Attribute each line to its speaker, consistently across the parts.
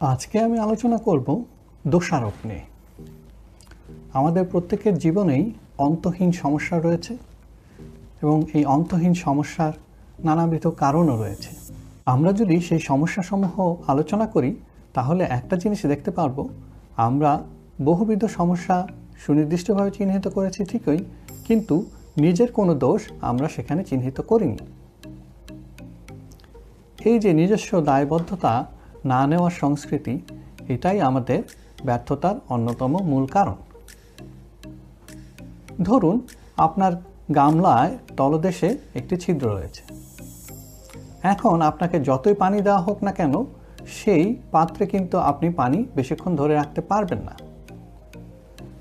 Speaker 1: আজকে আমি আলোচনা করব দোষারোপ নিয়ে। আমাদের প্রত্যেকের জীবনেই অন্তহীন সমস্যা রয়েছে এবং এই অন্তহীন সমস্যার নানাবিধ কারণও রয়েছে। আমরা যদি সেই সমস্যাসমূহ আলোচনা করি, তাহলে একটা জিনিস দেখতে পারব, আমরা বহুবিধ সমস্যা সুনির্দিষ্টভাবে চিহ্নিত করেছি ঠিকই, কিন্তু নিজের কোনো দোষ আমরা সেখানে চিহ্নিত করিনি। এই যে নিজস্ব দায়বদ্ধতা না নেওয়ার সংস্কৃতি, এটাই আমাদের ব্যর্থতার অন্যতম মূল কারণ। ধরুন, আপনার গামলায় তলদেশে একটি ছিদ্র রয়েছে। এখন আপনাকে যতই পানি দেওয়া হোক না কেন, সেই পাত্রে কিন্তু আপনি পানি বেশিক্ষণ ধরে রাখতে পারবেন না।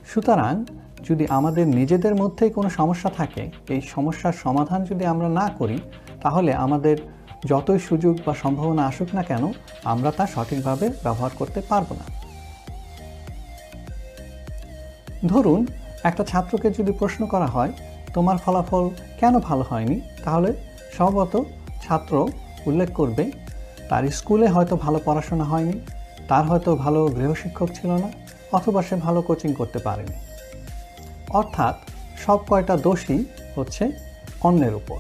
Speaker 1: সুতরাং, যদি আমাদের নিজেদের মধ্যেই কোনো সমস্যা থাকে, এই সমস্যার সমাধান যদি আমরা না করি, তাহলে আমাদের যতই সুযোগ বা সম্ভাবনা আসুক না কেন, আমরা তা সঠিকভাবে ব্যবহার করতে পারব না। ধরুন, একটা ছাত্রকে যদি প্রশ্ন করা হয়, তোমার ফলাফল কেন ভালো হয়নি? তাহলে সম্ভবত ছাত্র উল্লেখ করবে, তার স্কুলে হয়তো ভালো পড়াশোনা হয়নি, তার হয়তো ভালো গৃহশিক্ষক ছিল না, অথবা সে ভালো কোচিং করতে পারেনি। অর্থাৎ সব কয়টা দোষী হচ্ছে অন্যের উপর।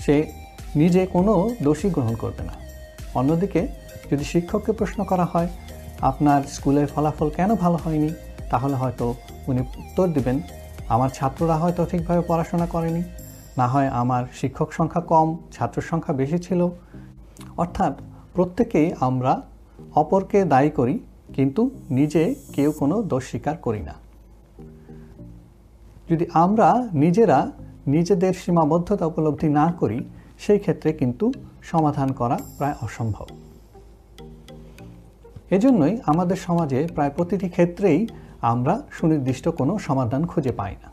Speaker 1: সে নিজে কোনো দোষী গ্রহণ করবে না। অন্যদিকে, যদি শিক্ষককে প্রশ্ন করা হয়, আপনার স্কুলের ফলাফল কেন ভালো হয়নি? তাহলে হয়তো উনি উত্তর দিবেন, আমার ছাত্ররা হয়তো ঠিকভাবে পড়াশোনা করেনি। না হয় আমার শিক্ষক সংখ্যা কম ছাত্র সংখ্যা বেশি ছিল। অর্থাৎ প্রত্যেকেই আমরা অপরকে দায়ী করি, কিন্তু নিজে কেউ কোনো দোষ স্বীকার করি না। যদি আমরা নিজেরা নিজেদের সীমাবদ্ধতা উপলব্ধি না করি সেই ক্ষেত্রে কিন্তু সমাধান করা প্রায় অসম্ভব। এজন্যই আমাদের সমাজে প্রায় প্রতিটি ক্ষেত্রেই আমরা সুনির্দিষ্ট কোনো সমাধান খুঁজে পাই না।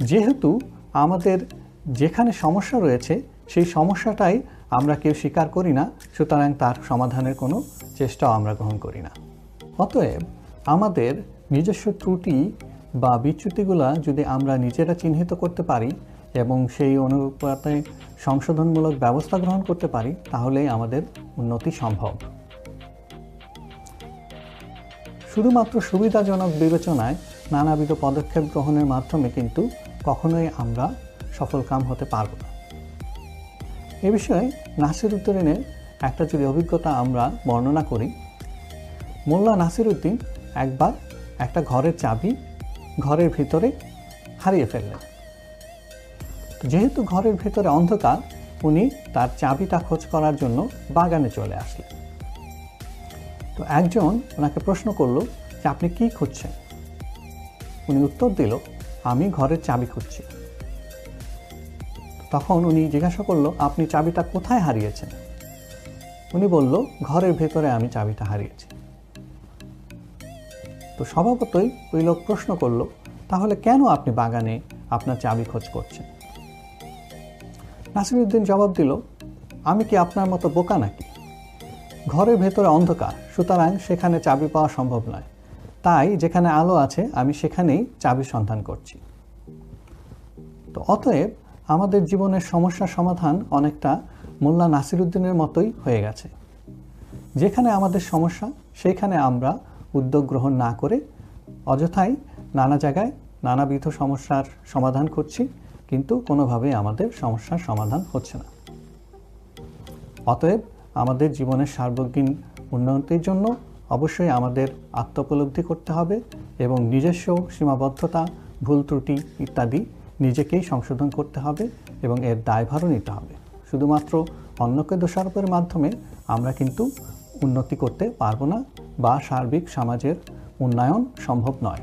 Speaker 1: যেহেতু আমাদের যেখানে সমস্যা রয়েছে, সেই সমস্যাটাই আমরা কেউ স্বীকার করি না, সুতরাং তার সমাধানের কোনো চেষ্টাও আমরা গ্রহণ করি না। অতএব আমাদের নিজস্ব ত্রুটি বা বিচ্যুতিগুলা যদি আমরা নিজেরা চিহ্নিত করতে পারি এবং সেই অনুপাতে সংশোধনমূলক ব্যবস্থা গ্রহণ করতে পারি তাহলেই আমাদের উন্নতি সম্ভব। শুধুমাত্র সুবিধাজনক বিবেচনায় নানাবিধ পদক্ষেপ গ্রহণের মাধ্যমে কিন্তু কখনোই আমরা সফল কাম হতে পারব না। এ বিষয়ে নাসির উদ্দিনের একটা যদি অভিজ্ঞতা আমরা বর্ণনা করি, মোল্লা নাসির উদ্দিন একবার একটা ঘরের চাবি ঘরের ভিতরে হারিয়ে ফেললেন। যেহেতু ঘরের ভেতরে অন্ধকার, উনি তার চাবিটা খোঁজ করার জন্য বাগানে চলে আসলেন। তো একজন ওনাকে প্রশ্ন করল যে, আপনি কি খুঁজছেন? উনি উত্তর দিল, আমি ঘরের চাবি খুঁজছি। তখন উনি জিজ্ঞাসা করল, আপনি চাবিটা কোথায় হারিয়েছেন? উনি বলল, ঘরের ভেতরে আমি চাবিটা হারিয়েছি। তো স্বভাবতই ওই লোক প্রশ্ন করল, তাহলে কেন আপনি বাগানে আপনার চাবি খোঁজ করছেন? নাসিরুদ্দিন জবাব দিল, আমি কি আপনার মতো বোকা নাকি? ঘরের ভেতরে অন্ধকার, সুতরাং সেখানে চাবি পাওয়া সম্ভব নয়। তাই যেখানে আলো আছে, আমি সেখানেই চাবি সন্ধান করছি। তো অতএব আমাদের জীবনের সমস্যার সমাধান অনেকটা মোল্লা নাসিরুদ্দিনের মতোই হয়ে গেছে। যেখানে আমাদের সমস্যা, সেইখানে আমরা উদ্যোগ গ্রহণ না করে অযথাই নানা জায়গায় নানাবিধ সমস্যার সমাধান করছি। কিন্তু কোনোভাবেই আমাদের সমস্যার সমাধান হচ্ছে না। অতএব আমাদের জীবনের সার্বজনীন উন্নতির জন্য অবশ্যই আমাদের আত্মোপলব্ধি করতে হবে এবং নিজস্ব সীমাবদ্ধতা, ভুল ত্রুটি ইত্যাদি নিজেকেই সংশোধন করতে হবে এবং এর দায়ভারও নিতে হবে। শুধুমাত্র অন্যকে দোষারোপের মাধ্যমে আমরা কিন্তু উন্নতি করতে পারব না বা সার্বিক সমাজের উন্নয়ন সম্ভব নয়।